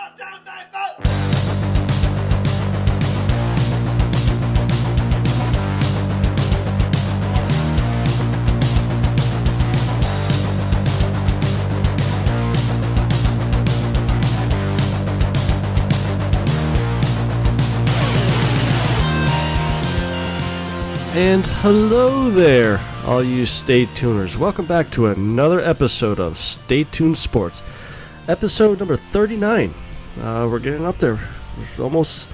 One, two, three, four. And hello there, all you stay tuners. Welcome back to another episode of Stay Tuned Sports. Episode number 39. Uh, we're getting up there. There's almost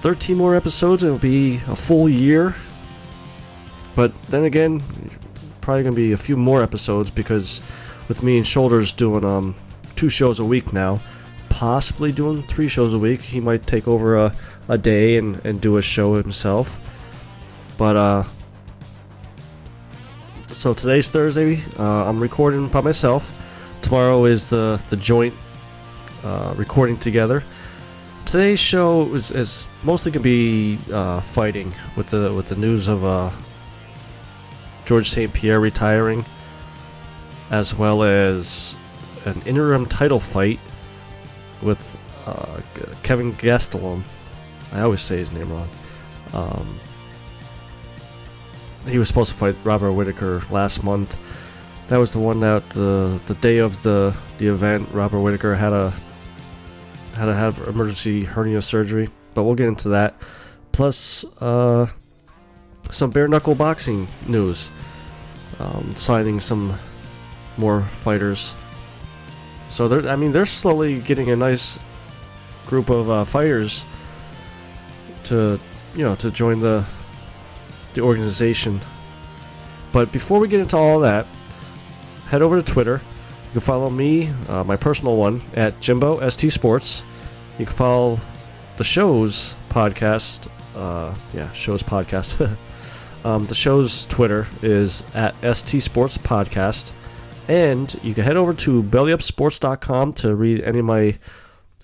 13 more episodes. It'll be a full year. But then again, probably to be a few more episodes because with me and Shoulders doing um, two shows a week now, possibly doing three shows a week, he might take over a, a day and, and do a show himself. But uh, so today's Thursday. Uh, I'm recording by myself. Tomorrow is the the joint uh, recording together. Today's show is, is mostly gonna be uh, fighting with the with the news of uh, George St. Pierre retiring, as well as an interim title fight with uh, Kevin Gastelum. I always say his name wrong. Um, he was supposed to fight Robert Whitaker last month. That was the one that the the day of the the event, Robert Whitaker had a had to have emergency hernia surgery. But we'll get into that. Plus, uh, some bare knuckle boxing news. Um, signing some more fighters. So they're I mean they're slowly getting a nice group of uh, fighters to you know to join the the organization. But before we get into all that, head over to Twitter. You can follow me, uh, my personal one, at Jimbo ST Sports. You can follow the show's podcast. Uh, yeah, show's podcast. um, the show's Twitter is at ST Sports Podcast. And you can head over to bellyupsports.com to read any of my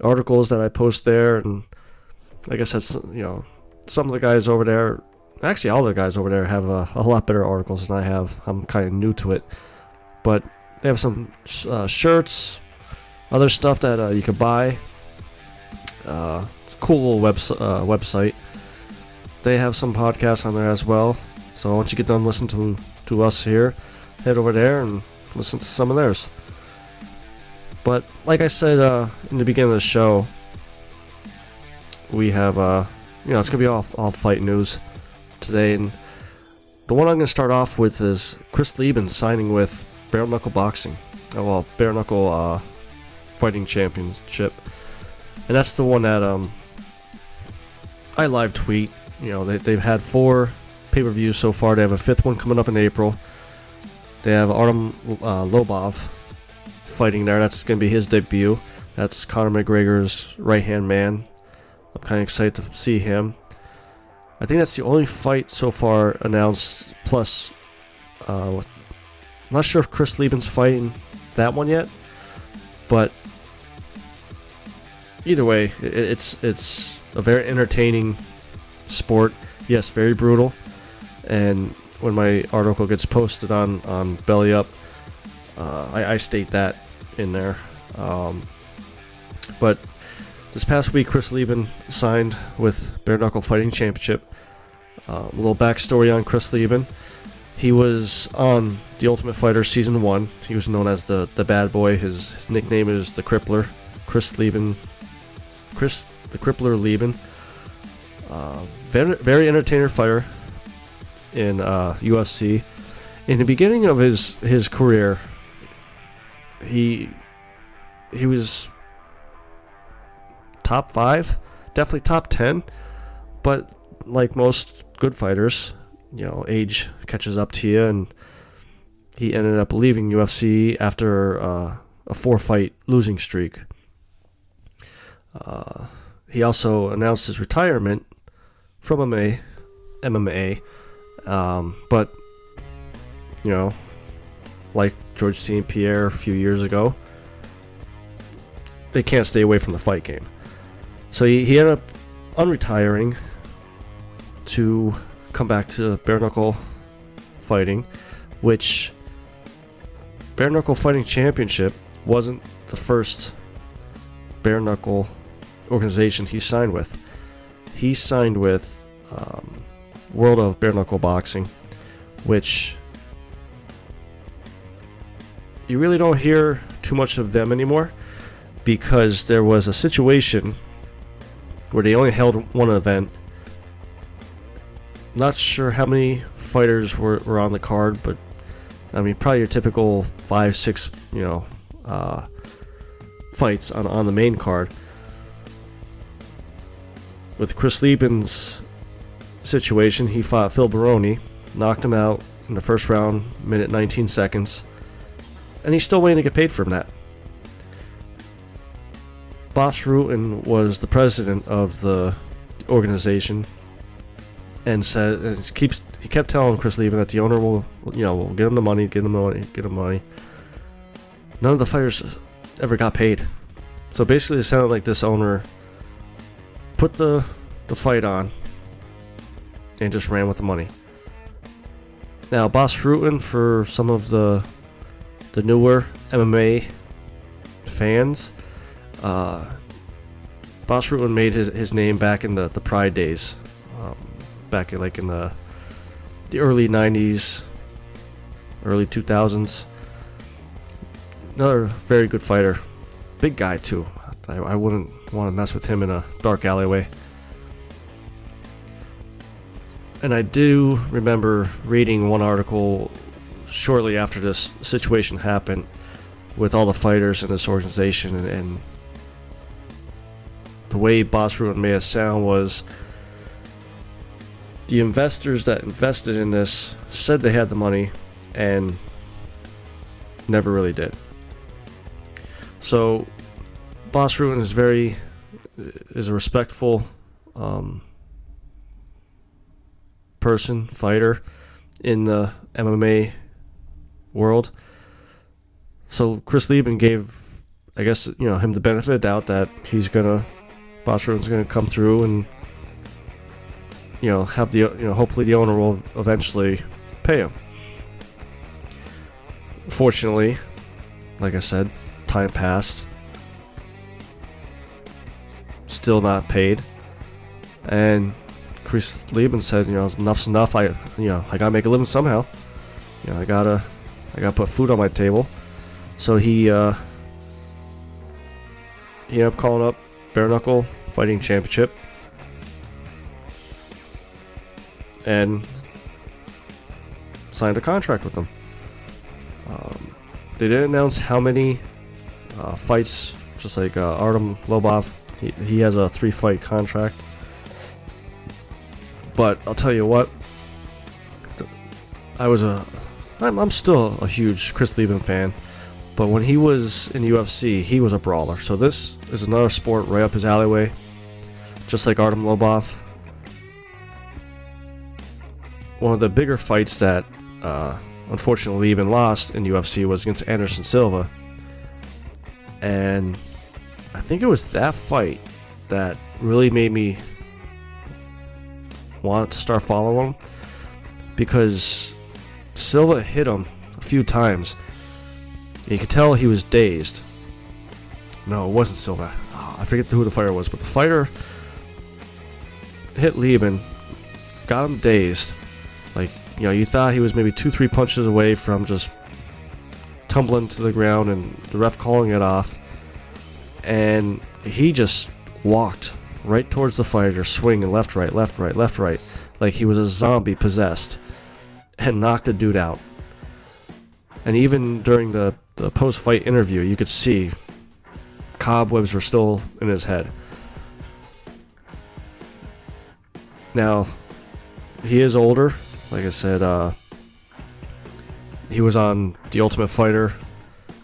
articles that I post there. And like I said, you know, some of the guys over there actually all the guys over there have a, a lot better articles than I have. I'm kind of new to it, but they have some uh, shirts, other stuff that uh, you could buy. Uh, cool little webs- uh, website. They have some podcasts on there as well. So once you get done listening to to us here, head over there and listen to some of theirs. But like I said uh, in the beginning of the show, we have uh, you know it's gonna be all all fight news today. And the one I'm going to start off with is Chris Leben signing with Bare Knuckle Boxing. Oh, well, Bare Knuckle uh, Fighting Championship. And that's the one that um, I live tweet. You know, they, they've had four pay per views so far. They have a fifth one coming up in April. They have Artem uh, Lobov fighting there. That's going to be his debut. That's Conor McGregor's right hand man. I'm kind of excited to see him. I think that's the only fight so far announced. Plus, uh, I'm not sure if Chris Leben's fighting that one yet, but either way, it's it's a very entertaining sport. Yes, very brutal. And when my article gets posted on on Belly Up, uh, I, I state that in there. Um, but this past week, Chris Leben signed with Bare Knuckle Fighting Championship. Uh, a little backstory on Chris Leben. He was on The Ultimate Fighter Season 1. He was known as the, the bad boy. His, his nickname is the Crippler. Chris Leben. Chris the Crippler Leben. Uh, very, very entertainer fighter in uh, UFC. In the beginning of his, his career, he he was top five, definitely top ten. But like most good fighters, you know, age catches up to you, and he ended up leaving UFC after uh, a four-fight losing streak. Uh, he also announced his retirement from MMA, MMA, um, but you know, like George St. Pierre a few years ago, they can't stay away from the fight game. So he, he ended up unretiring to come back to bare knuckle fighting, which bare knuckle fighting championship wasn't the first bare knuckle organization he signed with. He signed with um, World of Bare Knuckle Boxing, which you really don't hear too much of them anymore because there was a situation where they only held one event. Not sure how many fighters were, were on the card, but I mean, probably your typical five, six, you know, uh, fights on, on the main card. With Chris Leben's situation, he fought Phil Baroni, knocked him out in the first round, minute 19 seconds, and he's still waiting to get paid from that. Bas Rutten was the president of the organization and and keeps he kept telling Chris Leben that the owner will you know will get him the money, get him the money, get him money. None of the fighters ever got paid. So basically it sounded like this owner put the the fight on and just ran with the money. Now Bas Rutten for some of the the newer MMA fans, uh, Bas Rutten made his, his name back in the, the Pride days, um, back in like in the the early '90s, early 2000s. Another very good fighter, big guy too. I, I wouldn't want to mess with him in a dark alleyway. And I do remember reading one article shortly after this situation happened with all the fighters in this organization and, and the way Bas Rutten made it sound was the investors that invested in this said they had the money and never really did. So Bas Rutten is very is a respectful um, person, fighter in the MMA world. So Chris Leben gave, I guess, you know, him the benefit of the doubt that he's gonna, Bas Rutten's gonna come through and, you know, have the, you know, hopefully the owner will eventually pay him. Fortunately, like I said, time passed. Still not paid. And Chris Leben said, you know, enough's enough. I, you know, I gotta make a living somehow. You know, I gotta, I gotta put food on my table. So he, uh, he ended up calling up Bare Knuckle Fighting Championship, and signed a contract with them. Um, they didn't announce how many uh, fights, just like uh, Artem Lobov. He, he has a three fight contract. But I'll tell you what, I was a, I'm, I'm still a huge Chris Leben fan. But when he was in UFC, he was a brawler. So this is another sport right up his alleyway, just like Artem Lobov. One of the bigger fights that, uh, unfortunately, even lost in UFC was against Anderson Silva. And I think it was that fight that really made me want to start following him because Silva hit him a few times. And you could tell he was dazed. No, it wasn't Silva. Oh, I forget who the fighter was, but the fighter hit Leben, got him dazed. Like, you know, you thought he was maybe two, three punches away from just tumbling to the ground and the ref calling it off. And he just walked right towards the fighter, swinging left, right, left, right, left, right, like he was a zombie possessed, and knocked the dude out. And even during the, the post fight interview, you could see cobwebs were still in his head. Now, he is older. Like I said, uh, he was on The Ultimate Fighter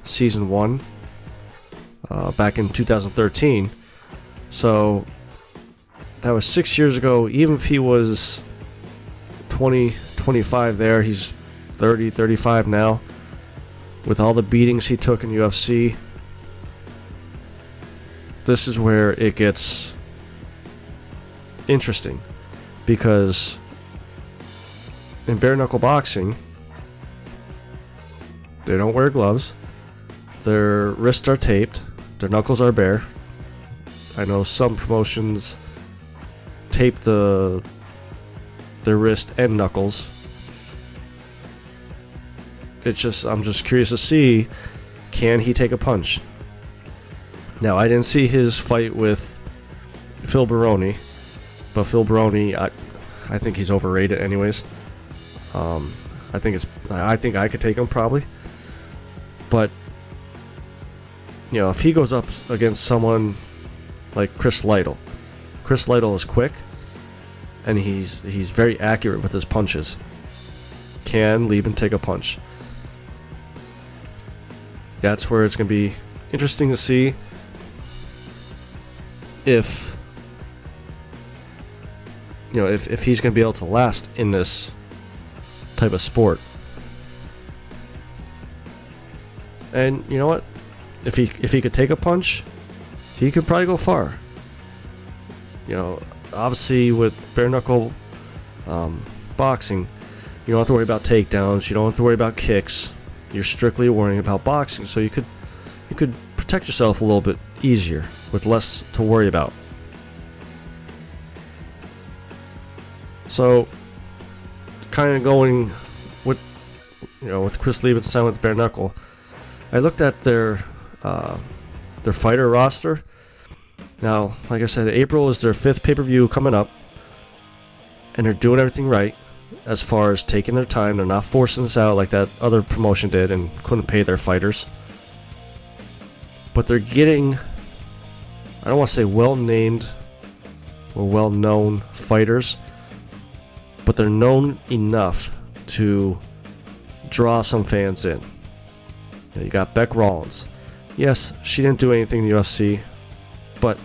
season one uh, back in 2013. So that was six years ago. Even if he was 20, 25 there, he's 30, 35 now. With all the beatings he took in UFC, this is where it gets interesting because in bare knuckle boxing, they don't wear gloves. Their wrists are taped. Their knuckles are bare. I know some promotions tape the their wrist and knuckles. It's just I'm just curious to see can he take a punch. Now I didn't see his fight with Phil Baroni, but Phil Baroni I I think he's overrated anyways. Um, I think it's I think I could take him probably, but you know if he goes up against someone like Chris Lytle, Chris Lytle is quick, and he's he's very accurate with his punches. Can Leben take a punch? That's where it's going to be interesting to see if you know if, if he's going to be able to last in this type of sport. And you know what? If he if he could take a punch, he could probably go far. You know, obviously with bare knuckle um, boxing, you don't have to worry about takedowns. You don't have to worry about kicks. You're strictly worrying about boxing, so you could you could protect yourself a little bit easier with less to worry about. So, kind of going with you know with Chris Leben's sign with bare knuckle, I looked at their uh, their fighter roster. Now, like I said, April is their fifth pay per view coming up, and they're doing everything right as far as taking their time. They're not forcing this out like that other promotion did and couldn't pay their fighters. But they're getting, I don't want to say well named or well known fighters, but they're known enough to draw some fans in. You got Bec Rawlings. Yes, she didn't do anything in the UFC, but,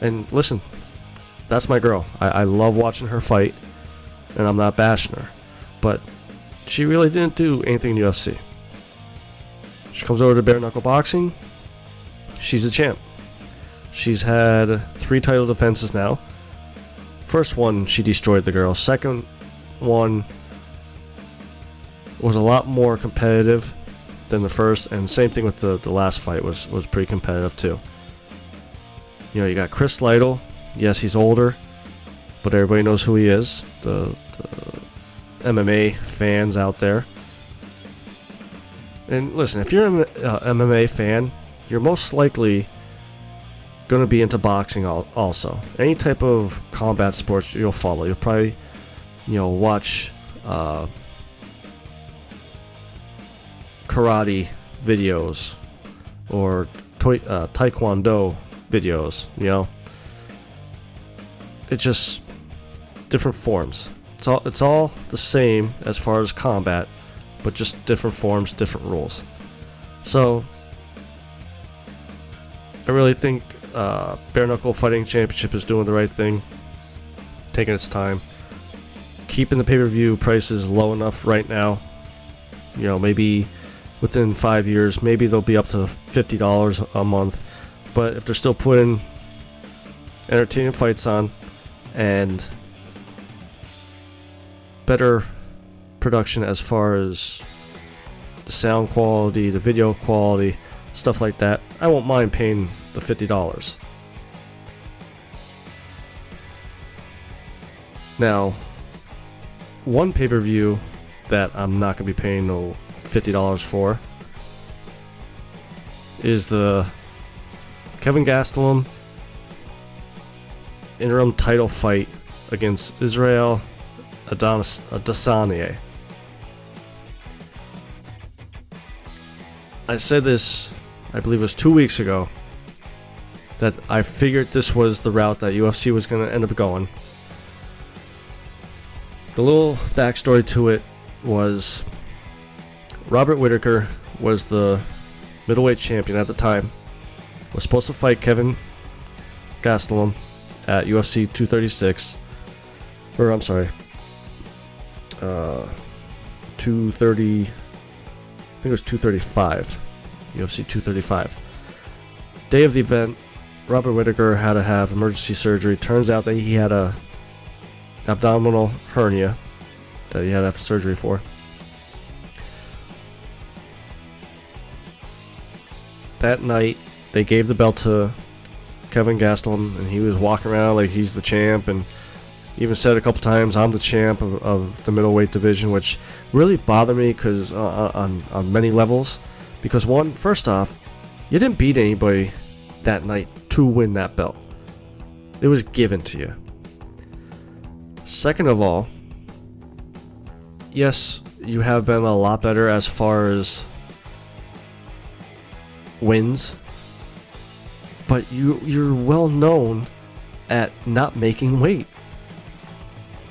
and listen, that's my girl. I, I love watching her fight and I'm not bashing her, but she really didn't do anything in the UFC. She comes over to bare knuckle boxing. She's a champ. She's had three title defenses now. First one, she destroyed the girl. Second one was a lot more competitive than the first, and same thing with the, the last fight was was pretty competitive too. You know, you got Chris Lytle. Yes, he's older, but everybody knows who he is. The, the MMA fans out there. And listen, if you're an uh, MMA fan, you're most likely going to be into boxing also. Any type of combat sports you'll follow. You'll probably, you know, watch uh, karate videos or toi- uh, taekwondo videos. You know, it's just different forms. It's all it's all the same as far as combat, but just different forms, different rules. So I really think uh, Bare Knuckle Fighting Championship is doing the right thing, taking its time, keeping the pay-per-view prices low enough right now. You know, maybe within five years, maybe they'll be up to fifty dollars a month. But if they're still putting entertaining fights on and better production as far as the sound quality, the video quality, stuff like that, I won't mind paying the $50. Now, one pay per view that I'm not going to be paying no $50 for is the Kevin Gastelum interim title fight against Israel Adonis Adesanya. I said this, I believe it was two weeks ago, that I figured this was the route that UFC was going to end up going. The little backstory to it was Robert Whitaker was the middleweight champion at the time, was supposed to fight Kevin Gastelum at UFC 236. Or, I'm sorry, uh, 230. I think it was 235. UFC 235. Day of the event, Robert Whitaker had to have emergency surgery. Turns out that he had a abdominal hernia that he had to have surgery for. That night, they gave the belt to Kevin Gastelum, and he was walking around like he's the champ, and even said a couple times, "I'm the champ of, of the middleweight division," which really bothered me because uh, uh, on on many levels. Because one, first off, you didn't beat anybody that night to win that belt. It was given to you. Second of all, yes, you have been a lot better as far as wins, but you you're well known at not making weight.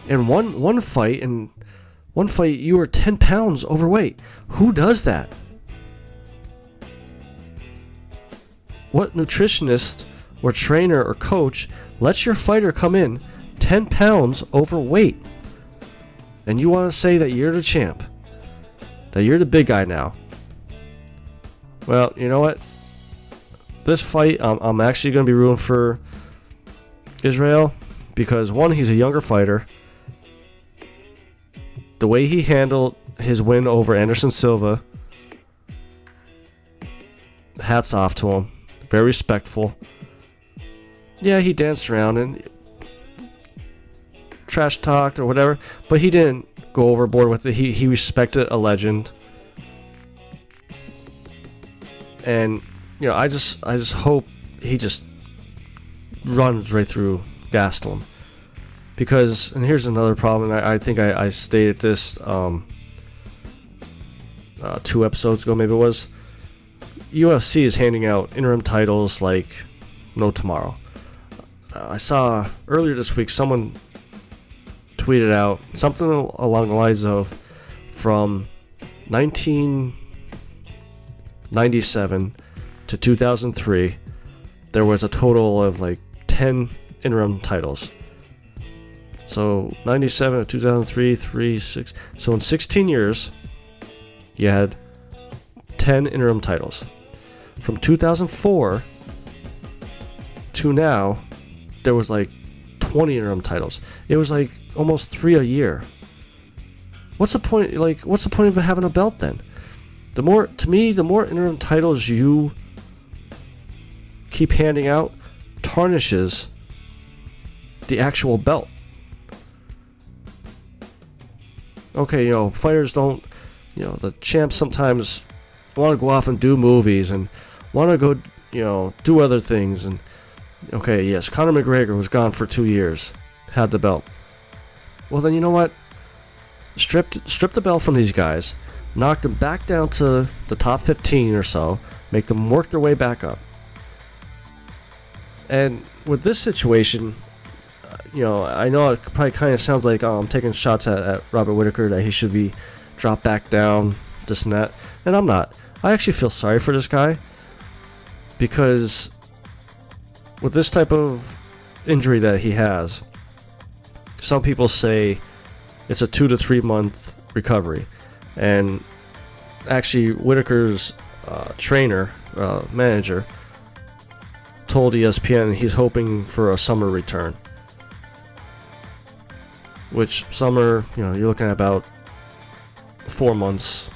In one one fight, in one fight, you were ten pounds overweight. Who does that? What nutritionist or trainer or coach lets your fighter come in 10 pounds overweight? And you want to say that you're the champ? That you're the big guy now? Well, you know what? This fight, um, I'm actually going to be rooting for Israel because one, he's a younger fighter. The way he handled his win over Anderson Silva, hats off to him. Very respectful. Yeah, he danced around and trash talked or whatever, but he didn't go overboard with it. He he respected a legend. And you know, I just I just hope he just runs right through Gastelum. Because and here's another problem, I, I think I, I stated this um, uh, two episodes ago, maybe it was. UFC is handing out interim titles like no tomorrow. Uh, I saw earlier this week someone tweeted out something along the lines of from 1997 to 2003 there was a total of like 10 interim titles so 97 to 2003 3 6 so in 16 years you had 10 interim titles from 2004 to now, there was like 20 interim titles. It was like almost three a year. What's the point? Like, what's the point of having a belt then? The more, to me, the more interim titles you keep handing out tarnishes the actual belt. Okay, you know, fighters don't, you know, the champs sometimes want to go off and do movies and want to go, you know, do other things. And okay, yes, Conor McGregor was gone for two years, had the belt. Well, then you know what? Stripped, strip the belt from these guys, knock them back down to the top 15 or so, make them work their way back up. And with this situation, you know, I know it probably kind of sounds like oh, I'm taking shots at, at Robert Whitaker that he should be dropped back down, this and that, and I'm not. I actually feel sorry for this guy because with this type of injury that he has, some people say it's a two to three month recovery, and actually Whitaker's uh, trainer uh, manager told ESPN he's hoping for a summer return. Which summer, you know, you're looking at about four months,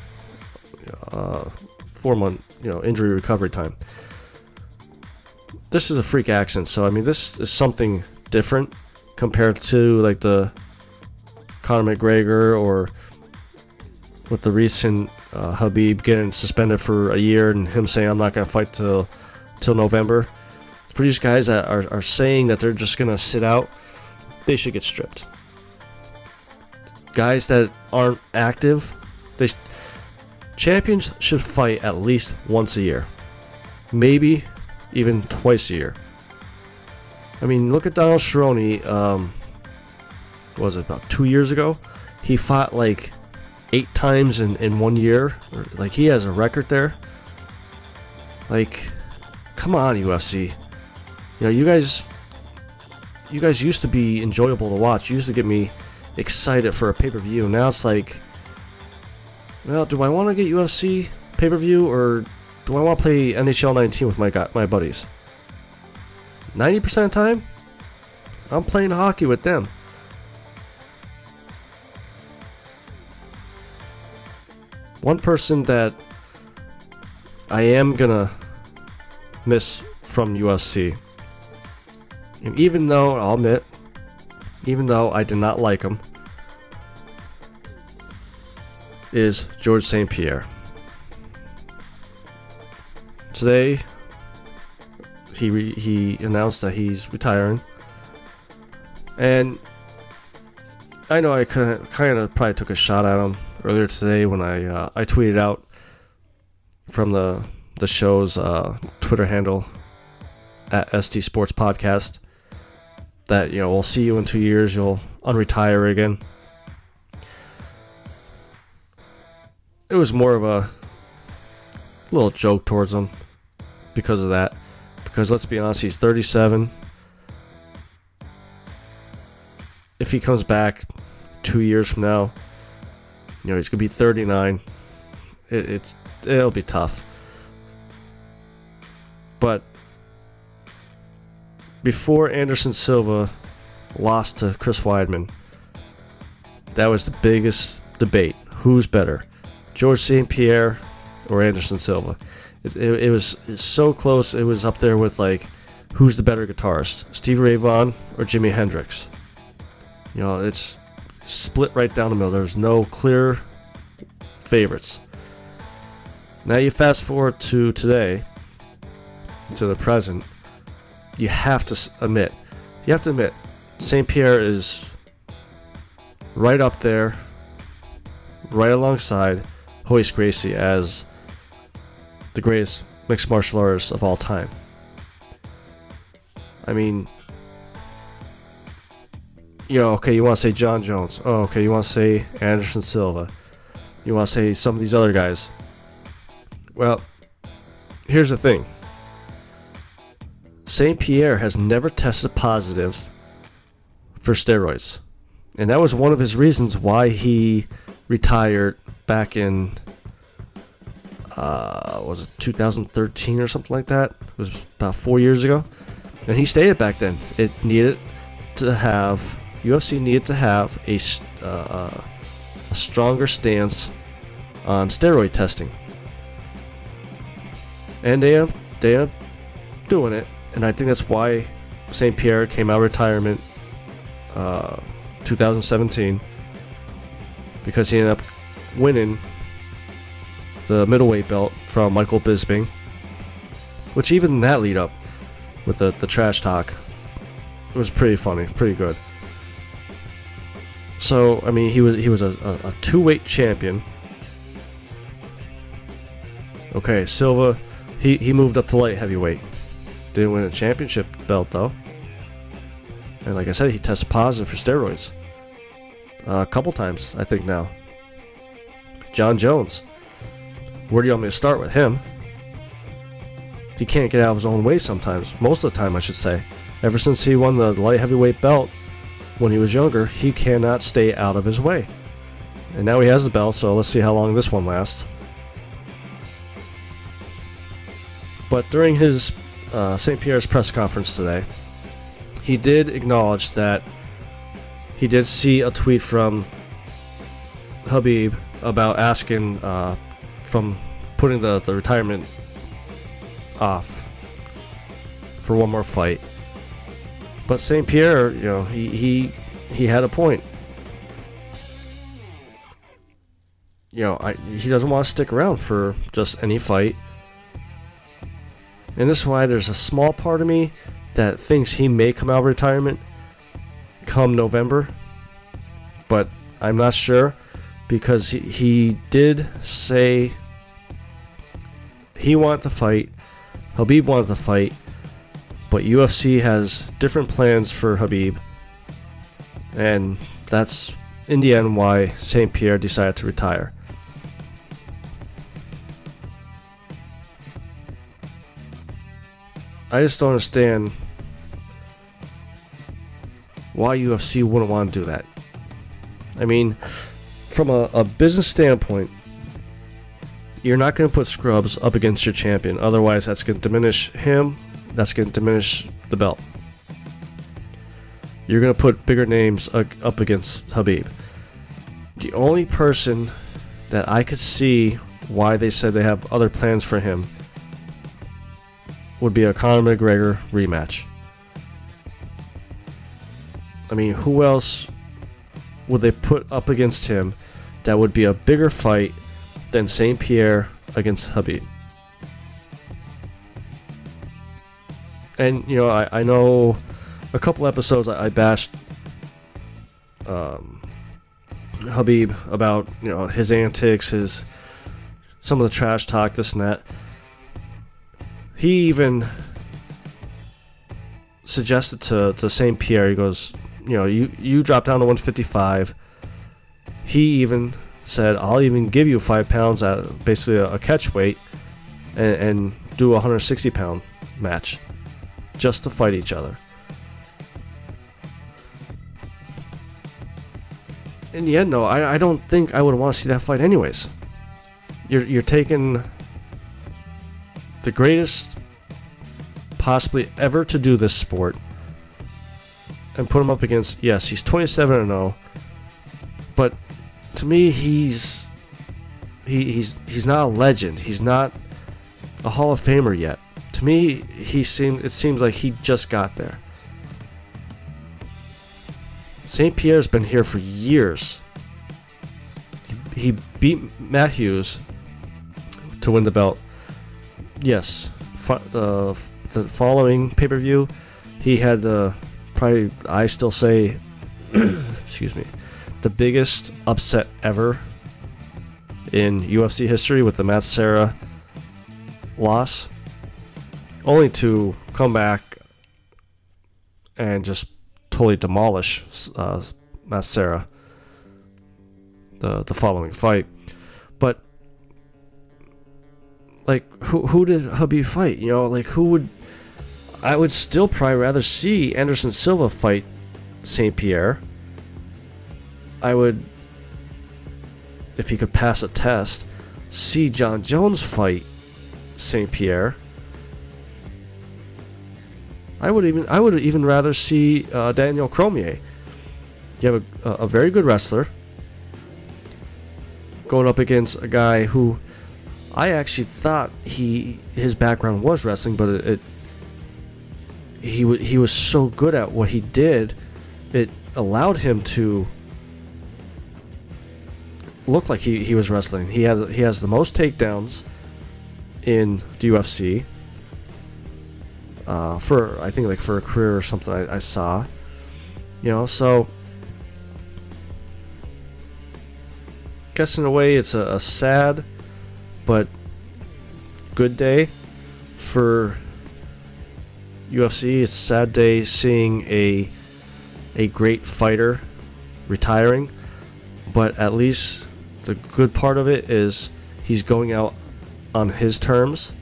uh, four month, you know, injury recovery time this is a freak accent. so I mean, this is something different compared to like the Conor McGregor or with the recent uh, Khabib getting suspended for a year and him saying I'm not going to fight till till November. For these guys that are, are saying that they're just going to sit out, they should get stripped. Guys that aren't active, they champions should fight at least once a year. Maybe even twice a year. I mean, look at Donald Cerrone. Um, was it about two years ago? He fought like eight times in, in one year. Like he has a record there. Like, come on, UFC. You know, you guys, you guys used to be enjoyable to watch. You used to get me excited for a pay per view. Now it's like, well, do I want to get UFC pay per view or do I want to play NHL 19 with my my buddies? 90% of the time, I'm playing hockey with them. One person that I am gonna miss from UFC And even though, I'll admit, even though I did not like him, is George St. Pierre. Today, he re- he announced that he's retiring, and I know I kind of probably took a shot at him earlier today when I uh, I tweeted out from the the show's uh, Twitter handle at ST Sports Podcast that you know we'll see you in two years. You'll unretire again. It was more of a little joke towards him because of that. Because let's be honest, he's 37. If he comes back two years from now, you know he's gonna be 39. It, it's it'll be tough. But before Anderson Silva lost to Chris Weidman, that was the biggest debate. Who's better, George St. Pierre or Anderson Silva? It, it, it was so close. It was up there with like, who's the better guitarist, Stevie Ray Vaughan or Jimi Hendrix? You know, it's split right down the middle. There's no clear favorites. Now you fast forward to today, to the present. You have to admit, you have to admit, St. Pierre is right up there, right alongside Royce Gracie as the greatest mixed martial artist of all time. I mean, you know, okay, you want to say Jon Jones. Oh, okay, you want to say Anderson Silva. You want to say some of these other guys. Well, here's the thing St. Pierre has never tested positive for steroids. And that was one of his reasons why he retired back in uh, was it 2013 or something like that? It was about four years ago, and he stated back then it needed to have UFC needed to have a uh, a stronger stance on steroid testing, and they are they are doing it, and I think that's why St. Pierre came out of retirement uh, 2017 because he ended up winning the middleweight belt from Michael Bisping, which even that lead up with the, the trash talk was pretty funny, pretty good. So I mean, he was he was a, a, a two weight champion. Okay, Silva, he he moved up to light heavyweight. Didn't win a championship belt though. And like I said, he tested positive for steroids. Uh, a couple times, I think now. Jon Jones. Where do you want me to start with him? He can't get out of his own way sometimes. Most of the time, I should say. Ever since he won the light heavyweight belt when he was younger, he cannot stay out of his way. And now he has the belt, so let's see how long this one lasts. But during his uh, St. Pierre's press conference today, he did acknowledge that he did see a tweet from Khabib about asking uh, from putting the, the retirement off for one more fight. But St. Pierre, you know, he, he he had a point. You know, I, he doesn't want to stick around for just any fight. And this is why there's a small part of me that thinks he may come out of retirement come November. But I'm not sure because he, he did say he wanted to fight. Khabib wanted to fight. But UFC has different plans for Khabib, And that's in the end why St. Pierre decided to retire. I just don't understand why UFC wouldn't want to do that. I mean, from a, a business standpoint, you're not going to put Scrubs up against your champion. Otherwise, that's going to diminish him. That's going to diminish the belt. You're going to put bigger names up against Khabib. The only person that I could see why they said they have other plans for him would be a Conor McGregor rematch. I mean, who else would they put up against him that would be a bigger fight than St. Pierre against Khabib? And, you know, I, I know a couple episodes I, I bashed um, Khabib about, you know, his antics, his some of the trash talk, this and that. He even suggested to, to St. Pierre, he goes, you know, you, you drop down to 155. He even said, I'll even give you five pounds at basically a, catch weight and, and do a 160 pound match just to fight each other. In the end, though, I, I don't think I would want to see that fight anyways. You're, you're taking the greatest possibly ever to do this sport and put him up against yes he's 27 and 0 but to me he's he, he's he's not a legend. He's not a hall of famer yet. To me he seemed it seems like he just got there. St. Pierre's been here for years. He, he beat Matt Hughes to win the belt. Yes uh, the following pay per view, he had the probably I still say, excuse me, the biggest upset ever in UFC history with the Matt Serra loss, only to come back and just totally demolish uh, Matt Serra the the following fight. But like who who did Khabib fight? You know, like who would I would still probably rather see Anderson Silva fight St. Pierre. I would, if he could pass a test, see Jon Jones fight St. Pierre. I would even I would even rather see uh, Daniel Cormier. You have a, a very good wrestler going up against a guy who I actually thought he his background was wrestling, but it, it he w- he was so good at what he did, it allowed him to look like he, he was wrestling. He had he has the most takedowns in the UFC. Uh, for I think like for a career or something I, I saw, you know. So, guess in a way it's a, a sad, but good day for UFC. It's a sad day seeing a a great fighter retiring, but at least the good part of it is he's going out on his terms.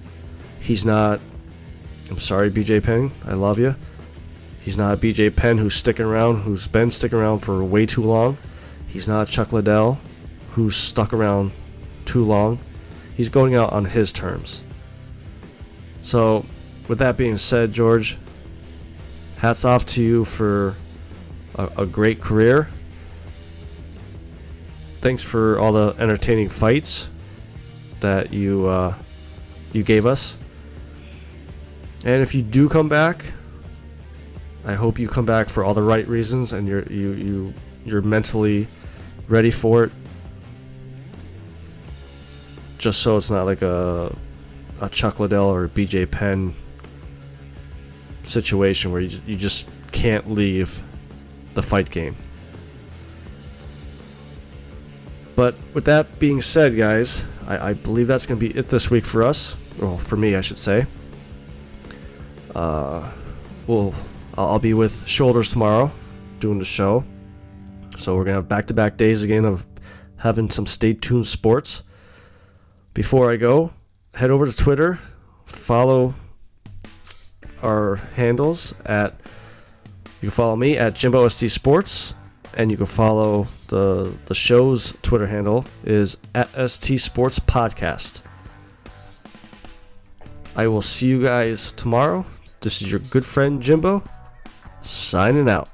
He's not. I'm sorry, BJ Penn. I love you. He's not BJ Penn who's sticking around, who's been sticking around for way too long. He's not Chuck Liddell, who's stuck around too long. He's going out on his terms. So with that being said, George, hats off to you for a, a great career. Thanks for all the entertaining fights that you uh, you gave us. And if you do come back, I hope you come back for all the right reasons and you're you you you're mentally ready for it. Just so it's not like a a Chuck Liddell or BJ Penn situation where you, you just can't leave the fight game. But with that being said, guys, I, I believe that's going to be it this week for us. Well, for me, I should say. Uh, well, I'll be with Shoulders tomorrow doing the show. So we're going to have back to back days again of having some stay tuned sports. Before I go, head over to Twitter, follow our handles at you can follow me at Jimbo ST Sports, and you can follow the the show's Twitter handle is at ST Sports Podcast. I will see you guys tomorrow. This is your good friend Jimbo, signing out.